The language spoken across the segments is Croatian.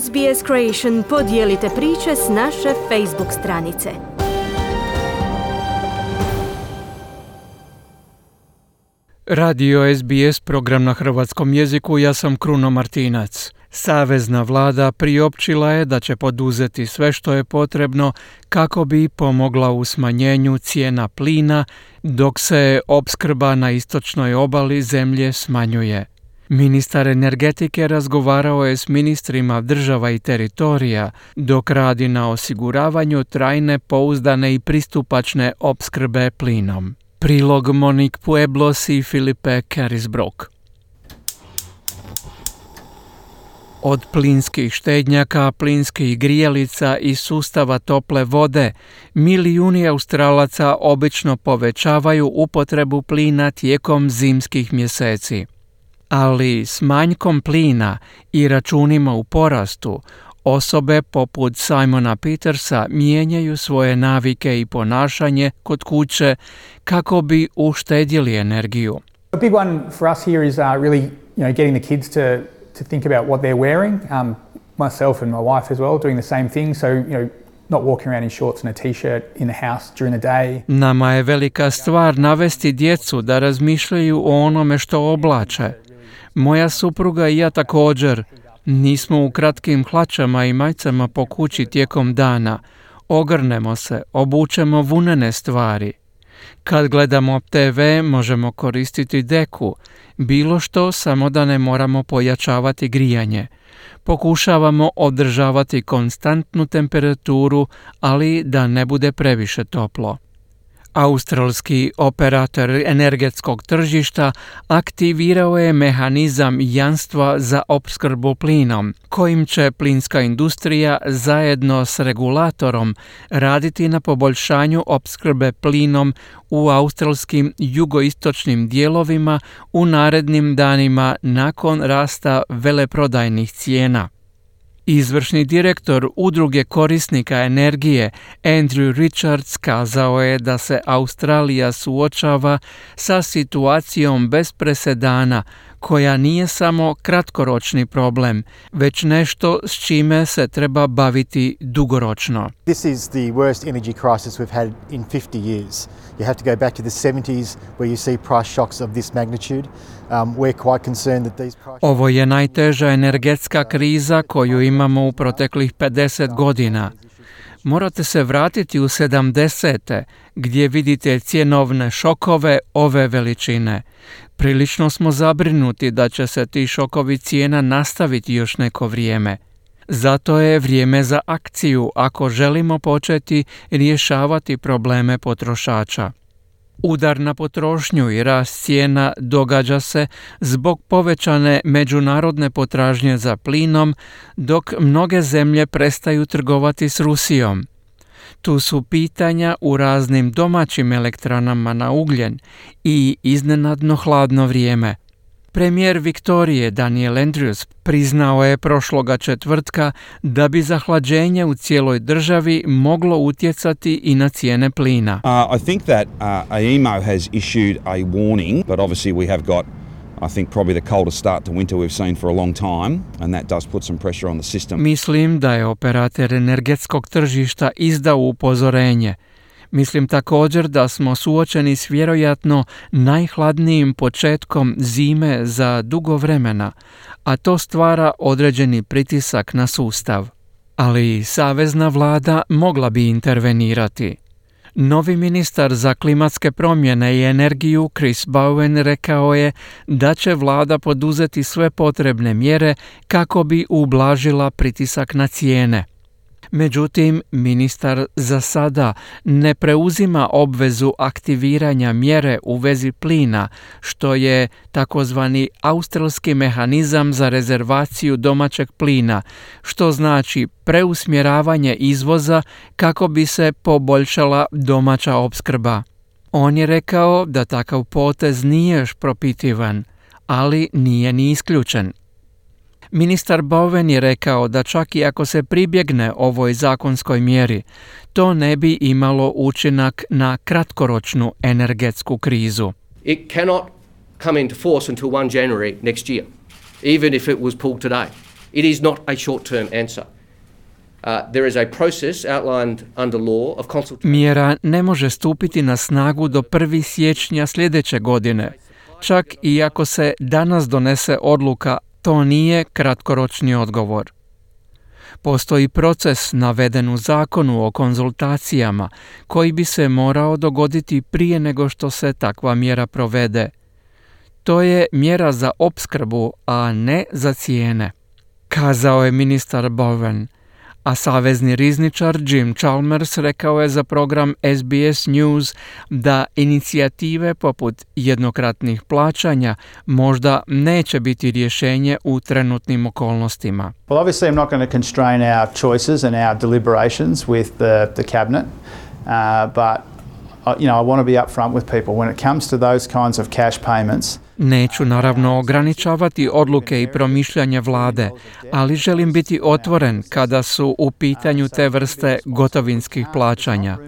SBS Creation podijelite priče s naše Facebook stranice. Radio SBS program na hrvatskom jeziku, ja sam Kruno Martinac. Savezna vlada priopćila je da će poduzeti sve što je potrebno kako bi pomogla u smanjenju cijena plina dok se opskrba na istočnoj obali zemlje smanjuje. Ministar energetike razgovarao je s ministrima država i teritorija dok radi na osiguravanju trajne, pouzdane i pristupačne opskrbe plinom. Prilog Monik Pueblos i Filipe Carisbrook. Od plinskih štednjaka, plinskih grijalica i sustava tople vode, milijuni Australaca obično povećavaju upotrebu plina tijekom zimskih mjeseci. Ali s manjkom plina i računima u porastu, osobe poput Simona Petersa mijenjaju svoje navike i ponašanje kod kuće kako bi uštedjeli energiju. A big one for us here is uh, really, you know, getting the kids to to think about what they're wearing. Um, myself and my wife as well doing the same thing. So, you know, not walking around in shorts and a t-shirt in the house during the day. Nama je velika stvar navesti djecu da razmišljaju o onome što oblače. Moja supruga i ja također nismo u kratkim hlačama i majcama po kući tijekom dana. Ogrnemo se, obučemo vunene stvari. Kad gledamo TV možemo koristiti deku, bilo što samo da ne moramo pojačavati grijanje. Pokušavamo održavati konstantnu temperaturu, ali da ne bude previše toplo. Australski operator energetskog tržišta aktivirao je mehanizam janstva za opskrbu plinom, kojim će plinska industrija zajedno s regulatorom raditi na poboljšanju opskrbe plinom u australskim jugoistočnim dijelovima u narednim danima nakon rasta veleprodajnih cijena. Izvršni direktor udruge korisnika energije Andrew Richards kazao je da se Australija suočava sa situacijom bez presedana koja nije samo kratkoročni problem, već nešto s čime se treba baviti dugoročno. This is the worst energy crisis we've had in 50 years. You have to go back to the 70s where you see price shocks of this magnitude. Um, we're quite concerned that these price Ovo je najteža energetska kriza koju imamo u proteklih 50 godina. Morate se vratiti u 70. gdje vidite cjenovne šokove ove veličine. Prilično smo zabrinuti da će se ti šokovi cijena nastaviti još neko vrijeme. Zato je vrijeme za akciju ako želimo početi rješavati probleme potrošača. Udar na potrošnju i rast cijena događa se zbog povećane međunarodne potražnje za plinom, dok mnoge zemlje prestaju trgovati s Rusijom. Tu su pitanja u raznim domaćim elektranama na ugljen i iznenadno hladno vrijeme. Premijer Viktorije Daniel Andrews priznao je prošloga četvrtka da bi zahlađenje u cijeloj državi moglo utjecati i na cijene plina. Uh, I think that uh, AEMO has issued a warning, but obviously we have got I think probably the coldest start to winter we've seen for a long time and that does put some pressure on the system. Mislim da je operator energetskog tržišta izdao upozorenje. Mislim također da smo suočeni s vjerojatno najhladnijim početkom zime za dugo vremena, a to stvara određeni pritisak na sustav. Ali savezna vlada mogla bi intervenirati. Novi ministar za klimatske promjene i energiju Chris Bowen rekao je da će vlada poduzeti sve potrebne mjere kako bi ublažila pritisak na cijene. Međutim, ministar za sada ne preuzima obvezu aktiviranja mjere u vezi plina, što je takozvani australski mehanizam za rezervaciju domaćeg plina, što znači preusmjeravanje izvoza kako bi se poboljšala domaća opskrba. On je rekao da takav potez nije još propitivan, ali nije ni isključen. Ministar Bowen je rekao da čak i ako se pribjegne ovoj zakonskoj mjeri, to ne bi imalo učinak na kratkoročnu energetsku krizu. It cannot come into force until 1 January next year, even if it was pulled today. It is not a short term answer. Uh. Mjera ne može stupiti na snagu do 1. siječnja sljedeće godine. Čak i ako se danas donese odluka, to nije kratkoročni odgovor. Postoji proces naveden u zakonu o konzultacijama koji bi se morao dogoditi prije nego što se takva mjera provede. To je mjera za opskrbu, a ne za cijene. Kazao je ministar Bowen a savezni rizničar Jim Chalmers rekao je za program SBS News da inicijative poput jednokratnih plaćanja možda neće biti rješenje u trenutnim okolnostima. Well, obviously I'm not going to constrain our choices and our deliberations with the, the cabinet, uh, but uh, you know, I want to be upfront with people when it comes to those kinds of cash payments. Neću naravno ograničavati odluke i promišljanja vlade, ali želim biti otvoren kada su u pitanju te vrste gotovinskih plaćanja.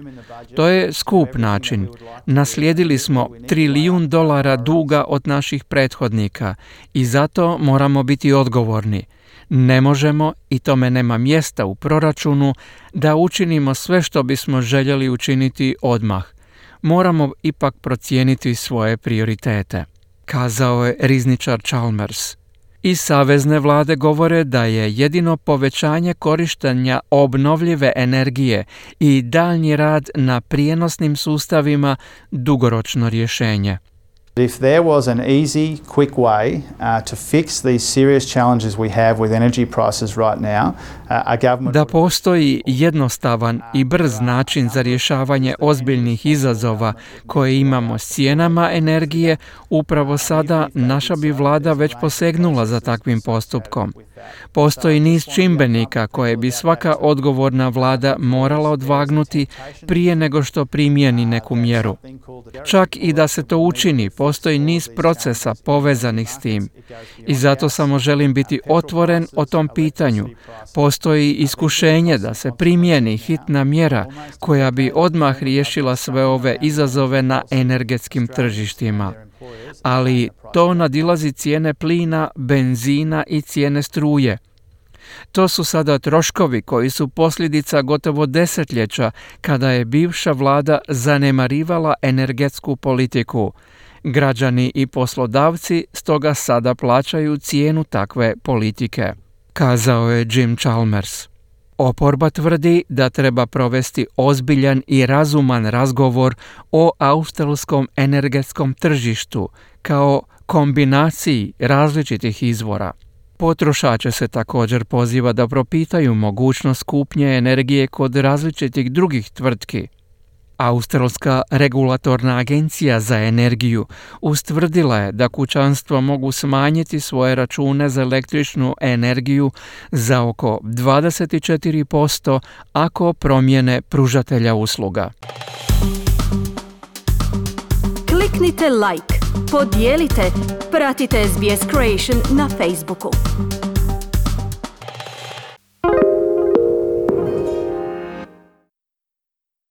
To je skup način. Naslijedili smo trilijun dolara duga od naših prethodnika i zato moramo biti odgovorni. Ne možemo, i tome nema mjesta u proračunu, da učinimo sve što bismo željeli učiniti odmah. Moramo ipak procijeniti svoje prioritete kazao je rizničar Chalmers. I savezne vlade govore da je jedino povećanje korištenja obnovljive energije i daljnji rad na prijenosnim sustavima dugoročno rješenje. If there was an easy, quick way uh, to fix these serious challenges we have with energy prices right now, uh, a government Da postoji jednostavan i brz način za rješavanje ozbiljnih izazova koje imamo s cijenama energije, upravo sada naša bi vlada već posegnula za takvim postupkom. Postoji niz čimbenika koje bi svaka odgovorna vlada morala odvagnuti prije nego što primijeni neku mjeru. Čak i da se to učini, postoji niz procesa povezanih s tim. I zato samo želim biti otvoren o tom pitanju. Postoji iskušenje da se primijeni hitna mjera koja bi odmah riješila sve ove izazove na energetskim tržištima ali to nadilazi cijene plina, benzina i cijene struje. To su sada troškovi koji su posljedica gotovo desetljeća kada je bivša vlada zanemarivala energetsku politiku. Građani i poslodavci stoga sada plaćaju cijenu takve politike, kazao je Jim Chalmers. Oporba tvrdi da treba provesti ozbiljan i razuman razgovor o australskom energetskom tržištu kao kombinaciji različitih izvora. Potrošače se također poziva da propitaju mogućnost kupnje energije kod različitih drugih tvrtki, Australska regulatorna agencija za energiju ustvrdila je da kućanstva mogu smanjiti svoje račune za električnu energiju za oko 24% ako promijene pružatelja usluga. Kliknite like, podijelite, pratite SBS Creation na Facebooku.